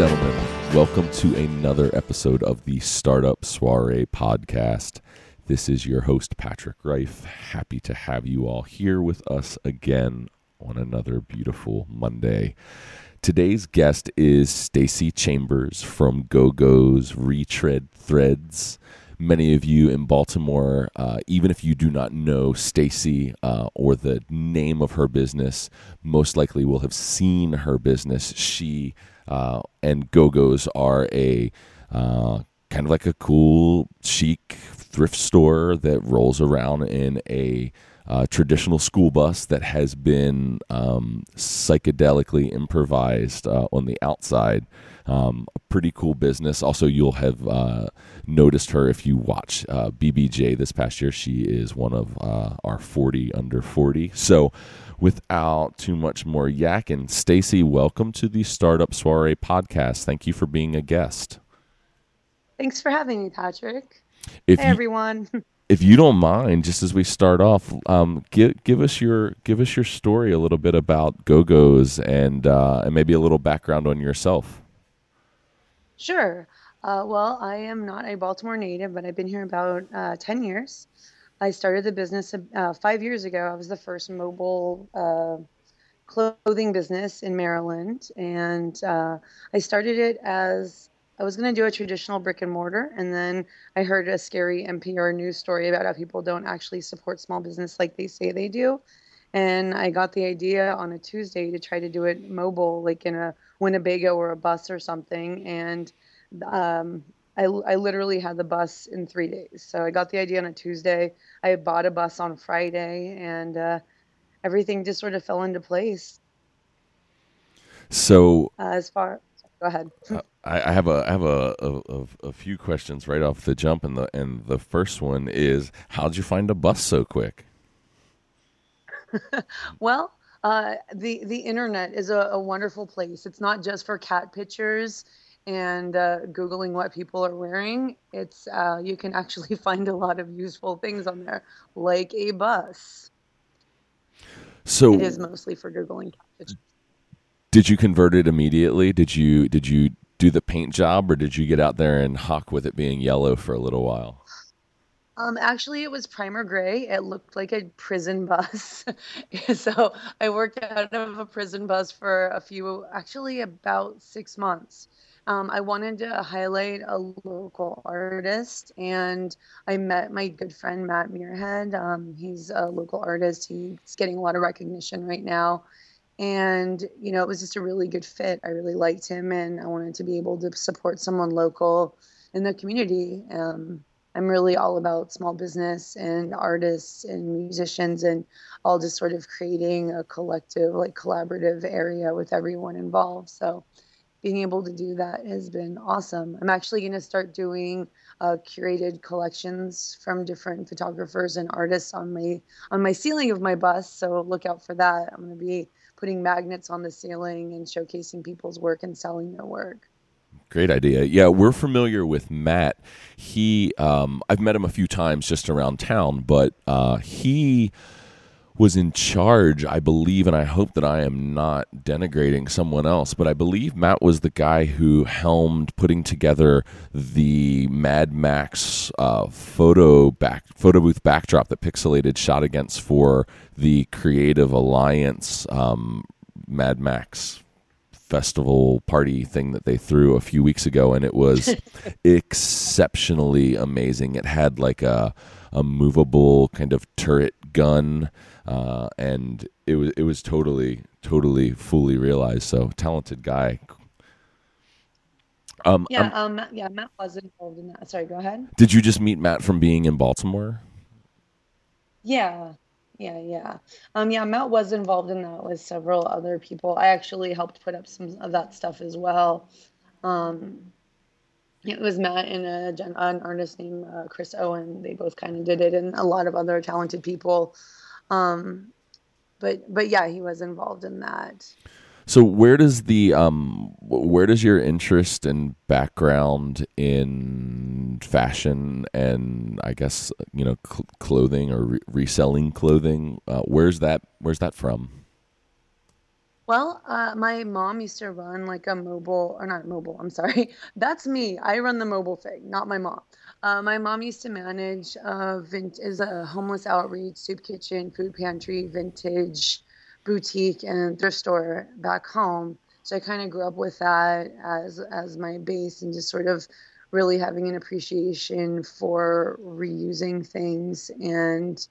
Gentlemen, welcome to another episode of the Startup Soiree podcast. This is your host, Patrick Reif. Happy to have you all here with us again on another beautiful Monday. Today's guest is Stacey Chambers from GoGo's Retread Threads. Many of you in Baltimore, uh, even if you do not know Stacey uh, or the name of her business, most likely will have seen her business. She uh, and GoGo's are a uh, kind of like a cool, chic thrift store that rolls around in a uh, traditional school bus that has been um, psychedelically improvised uh, on the outside. Um, a pretty cool business. Also, you'll have uh, noticed her if you watch uh, BBJ this past year. She is one of uh, our 40 under 40. So, without too much more yakking, Stacey, welcome to the Startup Soiree podcast. Thank you for being a guest. Thanks for having me, Patrick. If hey, you, everyone. if you don't mind, just as we start off, um, give give us your give us your story a little bit about GoGo's and uh, and maybe a little background on yourself. Sure. Uh, well, I am not a Baltimore native, but I've been here about uh, ten years. I started the business uh, five years ago. I was the first mobile uh, clothing business in Maryland, and uh, I started it as I was going to do a traditional brick and mortar, and then I heard a scary NPR news story about how people don't actually support small business like they say they do. And I got the idea on a Tuesday to try to do it mobile, like in a Winnebago or a bus or something. And um, I, I literally had the bus in three days. So I got the idea on a Tuesday. I bought a bus on Friday, and uh, everything just sort of fell into place. So, uh, as far go ahead. Uh, I, I have a I have a, a, a few questions right off the jump, and the and the first one is, how'd you find a bus so quick? well, uh, the the internet is a, a, wonderful place. It's not just for cat pictures and uh, googling what people are wearing. It's uh, you can actually find a lot of useful things on there, like a bus. So it is mostly for googling cat pictures. Did you convert it immediately? Did you did you do the paint job, or did you get out there and hawk with it being yellow for a little while? Um, actually, it was primer gray. It looked like a prison bus. so I worked out of a prison bus for a few, actually about six months. Um, I wanted to highlight a local artist, and I met my good friend Matt Muirhead. Um, he's a local artist. He's getting a lot of recognition right now and you know it was just a really good fit. I really liked him and i wanted to be able to support someone local in the community. Um, i'm really all about small business and artists and musicians and all just sort of creating a collective like collaborative area with everyone involved. So being able to do that has been awesome. I'm actually going to start doing uh, curated collections from different photographers and artists on my on my ceiling of my bus. So look out for that. I'm going to be putting magnets on the ceiling and showcasing people's work and selling their work. Great idea. Yeah, we're familiar with Matt. He, um, I've met him a few times just around town, but uh, he was in charge, I believe, and I hope that I am not denigrating someone else, but I believe Matt was the guy who helmed putting together the Mad Max uh, photo back photo booth backdrop that Pixelated shot against for the Creative Alliance um, Mad Max festival party thing that they threw a few weeks ago, and it was exceptionally amazing. It had like a a movable kind of turret gun uh, and it was it was totally totally fully realized. So talented guy. Um, yeah, um, um, yeah, Matt was involved in that. Sorry, go ahead. Did you just meet Matt from being in Baltimore? Yeah, yeah, yeah. Um, yeah, Matt was involved in that with several other people. I actually helped put up some of that stuff as well. Um, it was Matt and a, an artist named uh, Chris Owen. They both kind of did it, and a lot of other talented people. Um, but but yeah, he was involved in that. So where does the um where does your interest and background in fashion and I guess you know cl- clothing or re- reselling clothing uh, where's that where's that from? Well, uh, my mom used to run like a mobile, or not mobile, I'm sorry. That's me. I run the mobile thing, not my mom. Uh, my mom used to manage uh, vint- is a homeless outreach, soup kitchen, food pantry, vintage boutique, and thrift store back home. So I kind of grew up with that as as my base, and just sort of really having an appreciation for reusing things and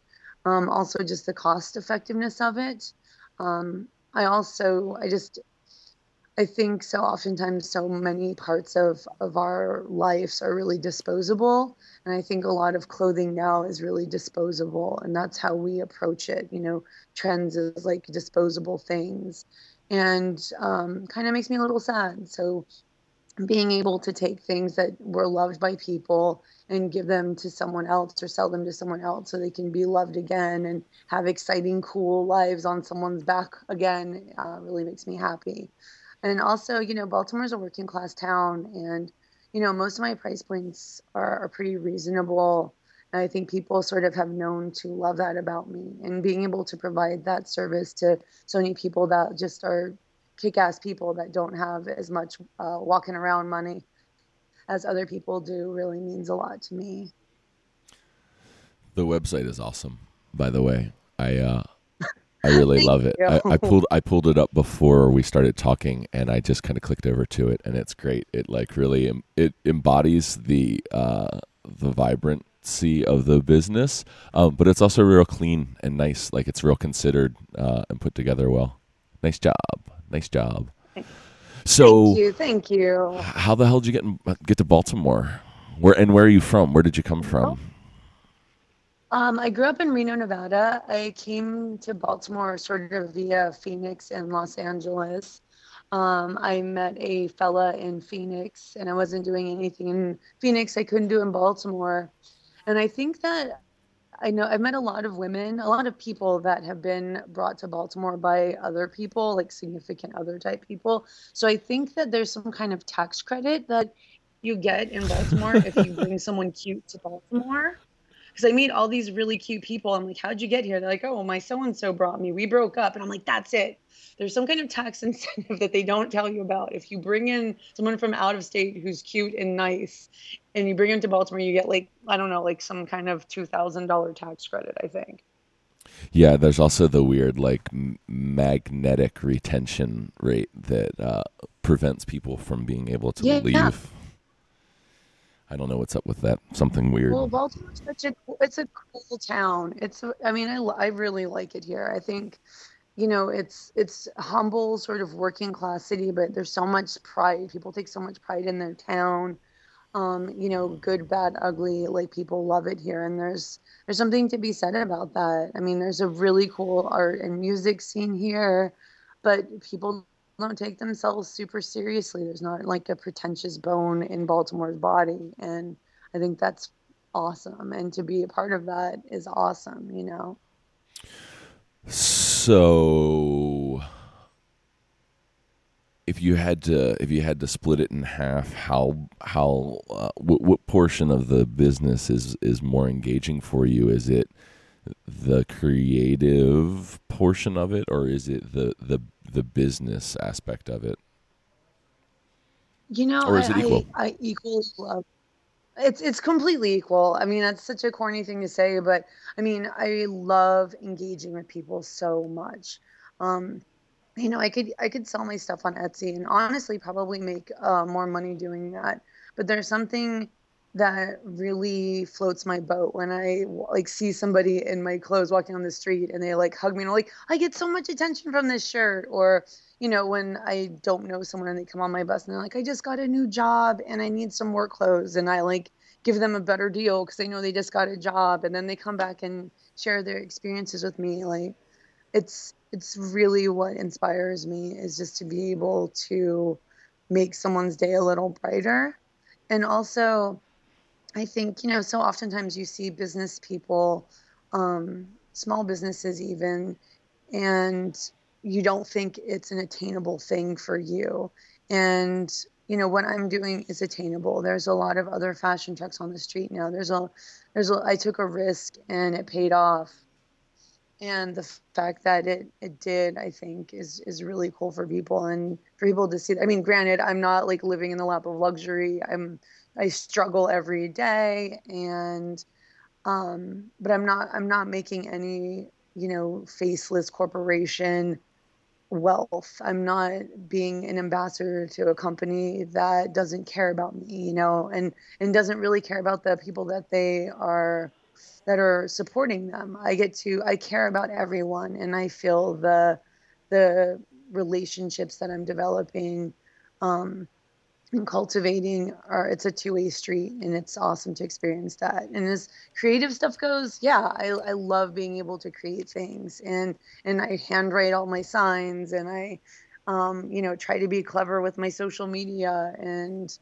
um, also just the cost effectiveness of it. Um, I also, I just, I think so oftentimes so many parts of, of our lives are really disposable. And I think a lot of clothing now is really disposable. And that's how we approach it. You know, trends is like disposable things. And um, kind of makes me a little sad. So being able to take things that were loved by people and give them to someone else or sell them to someone else so they can be loved again and have exciting, cool lives on someone's back again uh, really makes me happy. And also, you know, Baltimore's a working class town, and, you know, most of my price points are, are pretty reasonable. And I think people sort of have known to love that about me and being able to provide that service to so many people that just are kick-ass people that don't have as much uh, walking around money as other people do really means a lot to me. The website is awesome, by the way. I uh, I really love it. I, I, pulled I pulled it up before we started talking, and I just kind of clicked over to it, and it's great. It like really it embodies the uh, the vibrancy of the business, um, but it's also real clean and nice. Like it's real considered uh, and put together well. Nice job. Nice job. So thank you, thank you. How the hell did you get in, get to Baltimore? Where and where are you from? Where did you come from? Um, I grew up in Reno, Nevada. I came to Baltimore sort of via Phoenix and Los Angeles. Um, I met a fella in Phoenix, and I wasn't doing anything in Phoenix I couldn't do in Baltimore. And I think that I know I've met a lot of women, a lot of people that have been brought to Baltimore by other people, like significant other type people. So I think that there's some kind of tax credit that you get in Baltimore if you bring someone cute to Baltimore. Because I meet all these really cute people. I'm like, how'd you get here? They're like, oh, my so and so brought me. We broke up. And I'm like, that's it there's some kind of tax incentive that they don't tell you about. If you bring in someone from out of state who's cute and nice, and you bring them to Baltimore, you get like I don't know, like some kind of two thousand dollar tax credit. I think. Yeah, there's also the weird like magnetic retention rate that uh, prevents people from being able to yeah, leave. Yeah. I don't know what's up with that. Something weird. Well, Baltimore's such a it's a cool town. It's I mean I I really like it here. I think you know it's it's humble sort of working class city but there's so much pride people take so much pride in their town um, you know good bad ugly like people love it here and there's there's something to be said about that i mean there's a really cool art and music scene here but people don't take themselves super seriously there's not like a pretentious bone in baltimore's body and i think that's awesome and to be a part of that is awesome you know so if you had to if you had to split it in half, how how uh, what, what portion of the business is is more engaging for you? Is it the creative portion of it, or is it the the the business aspect of it? You know, or is I, it equal? I, I equally love it's it's completely equal. I mean, that's such a corny thing to say, but I mean, I love engaging with people so much. Um, you know, I could I could sell my stuff on Etsy and honestly probably make uh, more money doing that. But there's something that really floats my boat when I like see somebody in my clothes walking on the street and they like hug me and I'm like, I get so much attention from this shirt. Or, you know, when I don't know someone and they come on my bus and they're like, I just got a new job and I need some work clothes. And I like give them a better deal because they know they just got a job and then they come back and share their experiences with me. Like it's, it's really what inspires me is just to be able to make someone's day a little brighter. And also, I think, you know, so oftentimes you see business people, um, small businesses even, and you don't think it's an attainable thing for you. And, you know, what I'm doing is attainable. There's a lot of other fashion trucks on the street now. There's a, there's a, I took a risk and it paid off. And the fact that it it did i think is is really cool for people and for people to see. I mean granted i'm not like living in the lap of luxury. I'm i struggle every day and um but i'm not i'm not making any you know faceless corporation wealth. I'm not being an ambassador to a company that doesn't care about me you know and and doesn't really care about the people that they are that are supporting them. I get to I care about everyone and I feel the the relationships that I'm developing um, and cultivating are it's a two-way street and it's awesome to experience that and as creative stuff goes yeah I, I love being able to create things and and i handwrite all my signs and i um, you know try to be clever with my social media and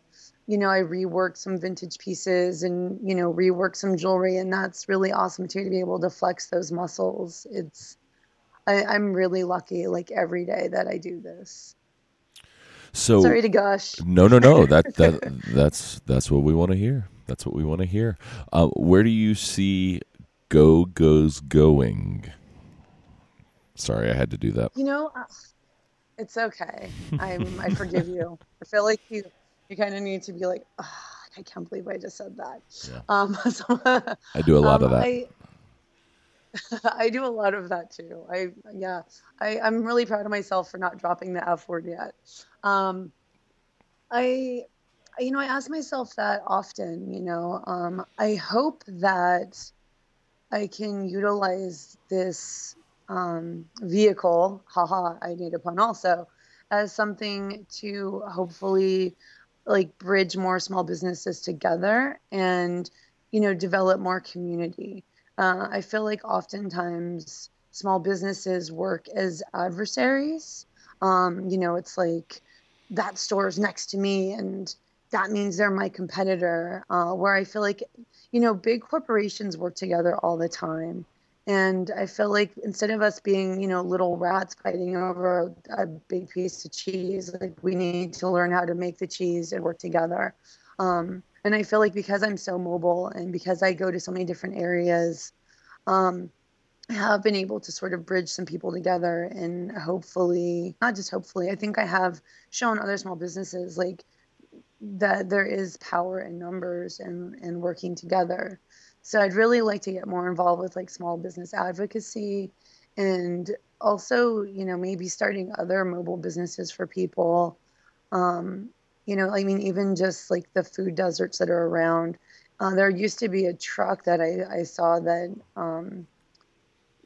you know, I reworked some vintage pieces and, you know, reworked some jewelry. And that's really awesome too, to be able to flex those muscles. It's, I, I'm really lucky like every day that I do this. So sorry to gush. No, no, no. That that that's that's what we want to hear. That's what we want to hear. Uh, where do you see GoGo's going? Sorry, I had to do that. You know, uh, it's okay. I'm I forgive you. I feel like you you kind of need to be like, oh, I can't believe I just said that. Yeah. Um, so, I do a lot um, of that. I, I do a lot of that too. I yeah, I I'm really proud of myself for not dropping the F word yet. Um, I you know I ask myself that often. You know, um, I hope that I can utilize this um, vehicle. Haha, I need a pun also as something to hopefully like bridge more small businesses together and you know develop more community. Uh, i feel like oftentimes small businesses work as adversaries. Um, you know it's like that store is next to me and that means they're my competitor uh, where i feel like you know big corporations work together all the time and I feel like instead of us being, you know, little rats fighting over a, big piece of cheese, like we need to learn how to make the cheese and work together. Um, and I feel like because I'm so mobile and because I go to so many different areas, um, I have been able to sort of bridge some people together and hopefully, not just hopefully, I think I have shown other small businesses like that there is power in numbers and, and working together. So I'd really like to get more involved with like small business advocacy and also, you know, maybe starting other mobile businesses for people. Um, you know, I mean, even just like the food deserts that are around. Uh, there used to be a truck that I, I saw that, um,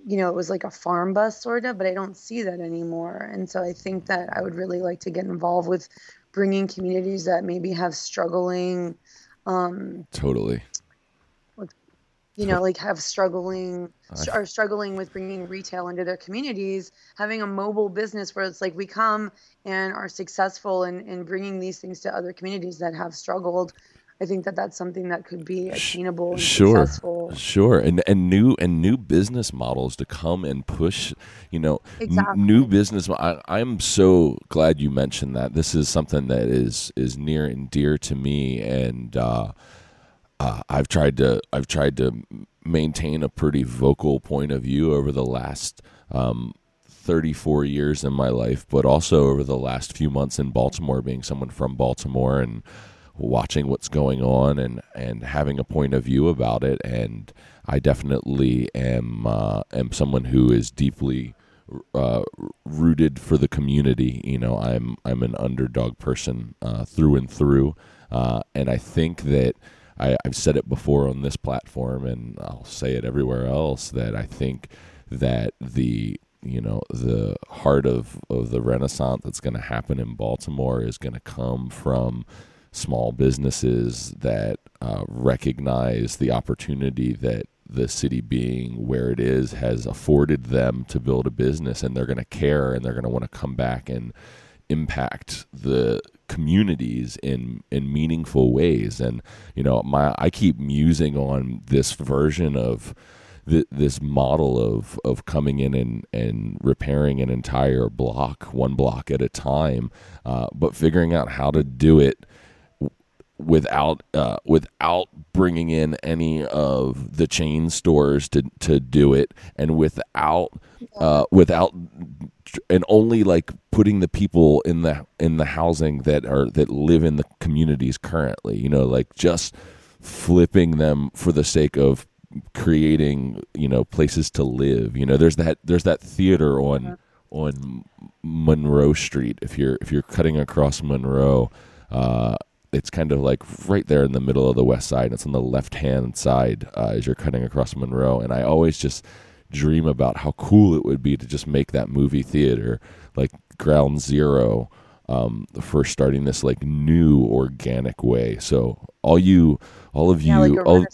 you know, it was like a farm bus sort of, but I don't see that anymore. And so I think that I would really like to get involved with bringing communities that maybe have struggling. Um, totally you know, like have struggling are struggling with bringing retail into their communities, having a mobile business where it's like we come and are successful in, in bringing these things to other communities that have struggled. I think that that's something that could be attainable and sure, successful. Sure, and and new and new business models to come and push, you know, exactly. n- new business. I, I'm so glad you mentioned that. This is something that is is near and dear to me, and uh, uh, I've tried to I've tried to maintain a pretty vocal point of view over the last um, 34 years in my life, but also over the last few months in Baltimore, being someone from Baltimore and watching what's going on and and having a point of view about it. And I definitely am uh, am someone who is deeply uh, rooted for the community. You know, I'm I'm an underdog person uh, through and through, uh, and I think that I, I've said it before on this platform, and I'll say it everywhere else that I think that the you know the heart of of the renaissance that's going to happen in Baltimore is going to come from small businesses that uh, recognize the opportunity that the city being where it is has afforded them to build a business and they're going to care and they're going to want to come back and impact the communities in in meaningful ways. And you know my I keep musing on this version of th- this model of of coming in and and repairing an entire block one block at a time uh, but figuring out how to do it without uh, without bringing in any of the chain stores to to do it, and without uh, without and only like putting the people in the in the housing that are that live in the communities currently. You know, like just flipping them for the sake of creating you know places to live. You know, there's that there's that theater on on Monroe Street. If you're if you're cutting across Monroe. Uh, it's kind of like right there in the middle of the west side. It's on the left hand side uh, as you're cutting across Monroe. And I always just dream about how cool it would be to just make that movie theater like ground zero um, for starting this like new organic way. So all you, all of you, Yeah, like all,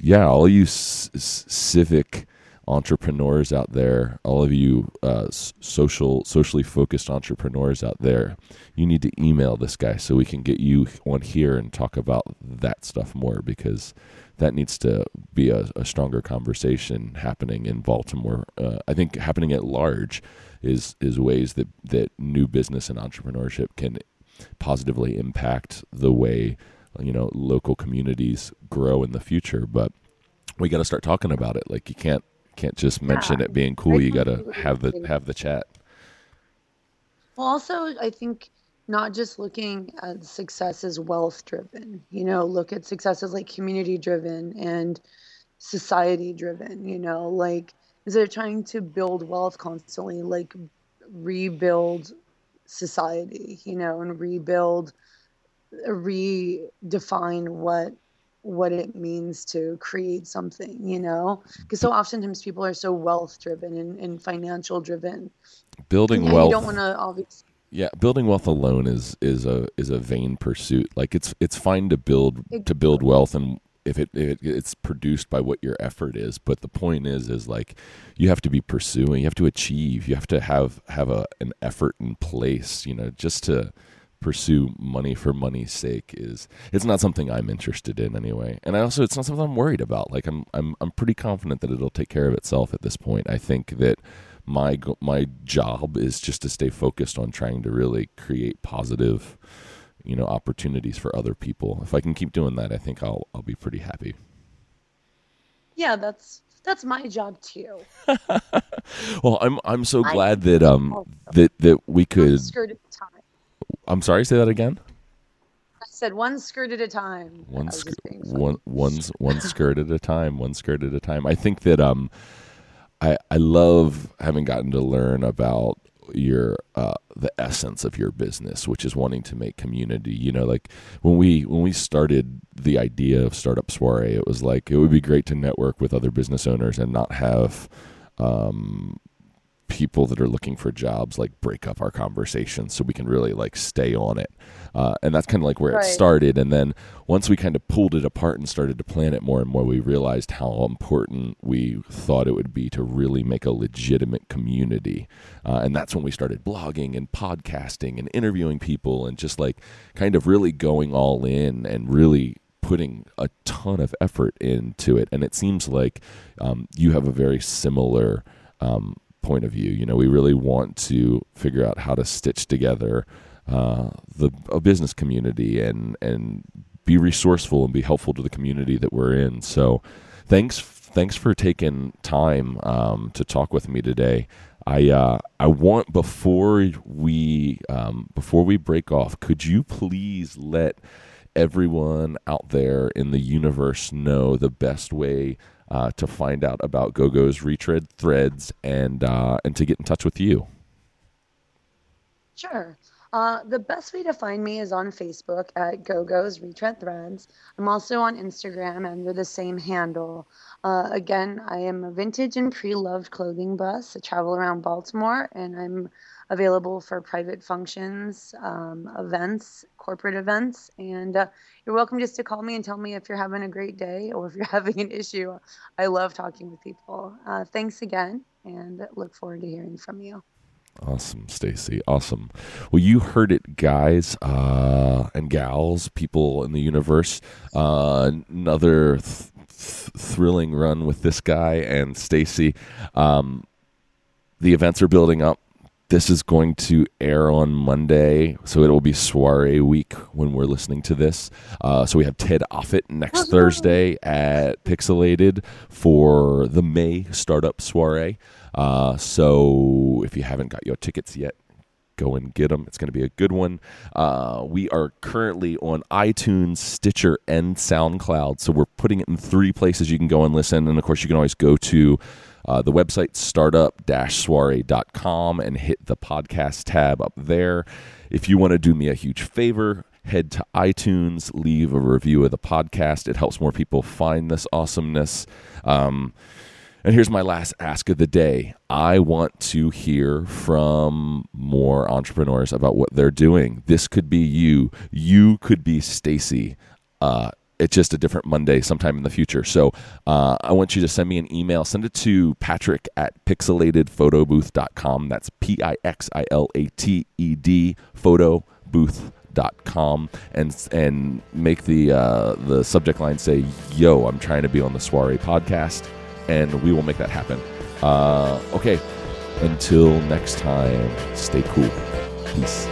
yeah, all you c- c- civic entrepreneurs out there, all of you uh, social, socially focused entrepreneurs out there, you need to email this guy so we can get you on here and talk about that stuff more because that needs to be a, a stronger conversation happening in Baltimore. Uh, I think happening at large is is ways that that new business and entrepreneurship can positively impact the way you know local communities grow in the future. But we got to start talking about it. Like you can't can't just mention Yeah. it being cool. You got to have the have the chat. Well, also, I think not just looking at success as wealth driven, you know, look at success as like community driven and society driven, you know, like instead of trying to build wealth constantly, like rebuild society, you know, and rebuild, redefine what what it means to create something, you know, because so oftentimes people are so wealth driven and, and financial driven. Building Yeah, wealth. you don't want to obviously. Yeah, building wealth alone is is a is a vain pursuit. Like it's it's fine to build to build wealth and if it, if it it's produced by what your effort is, but the point is is like you have to be pursuing, you have to achieve, you have to have have a an effort in place, you know, just to pursue money for money's sake is it's not something I'm interested in anyway. And I also it's not something I'm worried about. Like I'm I'm I'm pretty confident that it'll take care of itself at this point. I think that my my job is just to stay focused on trying to really create positive you know opportunities for other people if i can keep doing that i think i'll i'll be pretty happy Yeah, that's that's my job too. well i'm i'm so glad that um Oh. that that we could skirt at a time. I'm sorry say that again I said one skirt at a time. One was sk- just being funny. one one's one skirt at a time one skirt at a time i think that um i i love having gotten to learn about your uh the essence of your business which is wanting to make community you know like when we when we started the idea of startup soiree it was like it would be great to network with other business owners and not have um people that are looking for jobs like break up our conversation so we can really like stay on it. Uh, and that's kind of like where Right. it started. And then once we kind of pulled it apart and started to plan it more and more we realized how important we thought it would be to really make a legitimate community. Uh, and that's when we started blogging and podcasting and interviewing people and just like kind of really going all in and really putting a ton of effort into it. And it seems like um, you have a very similar um, point of view you know we really want to figure out how to stitch together uh, the a business community and and be resourceful and be helpful to the community that we're in. So thanks thanks for taking time um, to talk with me today. I uh, I want before we um, before we break off, could you please let everyone out there in the universe know the best way uh, to find out about GoGo's retread threads and uh, and to get in touch with you? Sure. Uh, the best way to find me is on Facebook at GoGo's Retread Threads. I'm also on Instagram under the same handle. Uh, again, I am a vintage and pre-loved clothing bus. I travel around Baltimore, and I'm available for private functions, um, events, corporate events, and uh, you're welcome just to call me and tell me if you're having a great day or if you're having an issue. I love talking with people. Uh, thanks again, and look forward to hearing from you. Awesome, Stacey. Awesome. Well, you heard it, guys uh, and gals, people in the universe. Uh, another th- th- thrilling run with this guy and Stacey. Um, the events are building up. This is going to air on Monday, so it will be soiree week when we're listening to this. Uh, so we have Ted Offit next Thursday at Pixelated for the May startup soiree. Uh, so if you haven't got your tickets yet, go and get them. It's going to be a good one. Uh, we are currently on iTunes, Stitcher, and SoundCloud. So we're putting it in three places you can go and listen. And of course, you can always go to uh, the website startup-soiree.com and hit the podcast tab up there. If you want to do me a huge favor, head to iTunes, leave a review of the podcast. It helps more people find this awesomeness. Um, and here's my last ask of the day. I want to hear from more entrepreneurs about what they're doing. This could be you. You could be Stacey. Uh, it's just a different Monday sometime in the future. So uh, I want you to send me an email. Send it to patrick at pixelatedphotobooth.com. That's P I X I L A T E D photobooth.com and and make the uh, the subject line say yo i'm trying to be on the soiree podcast and we will make that happen uh, okay until next time stay cool peace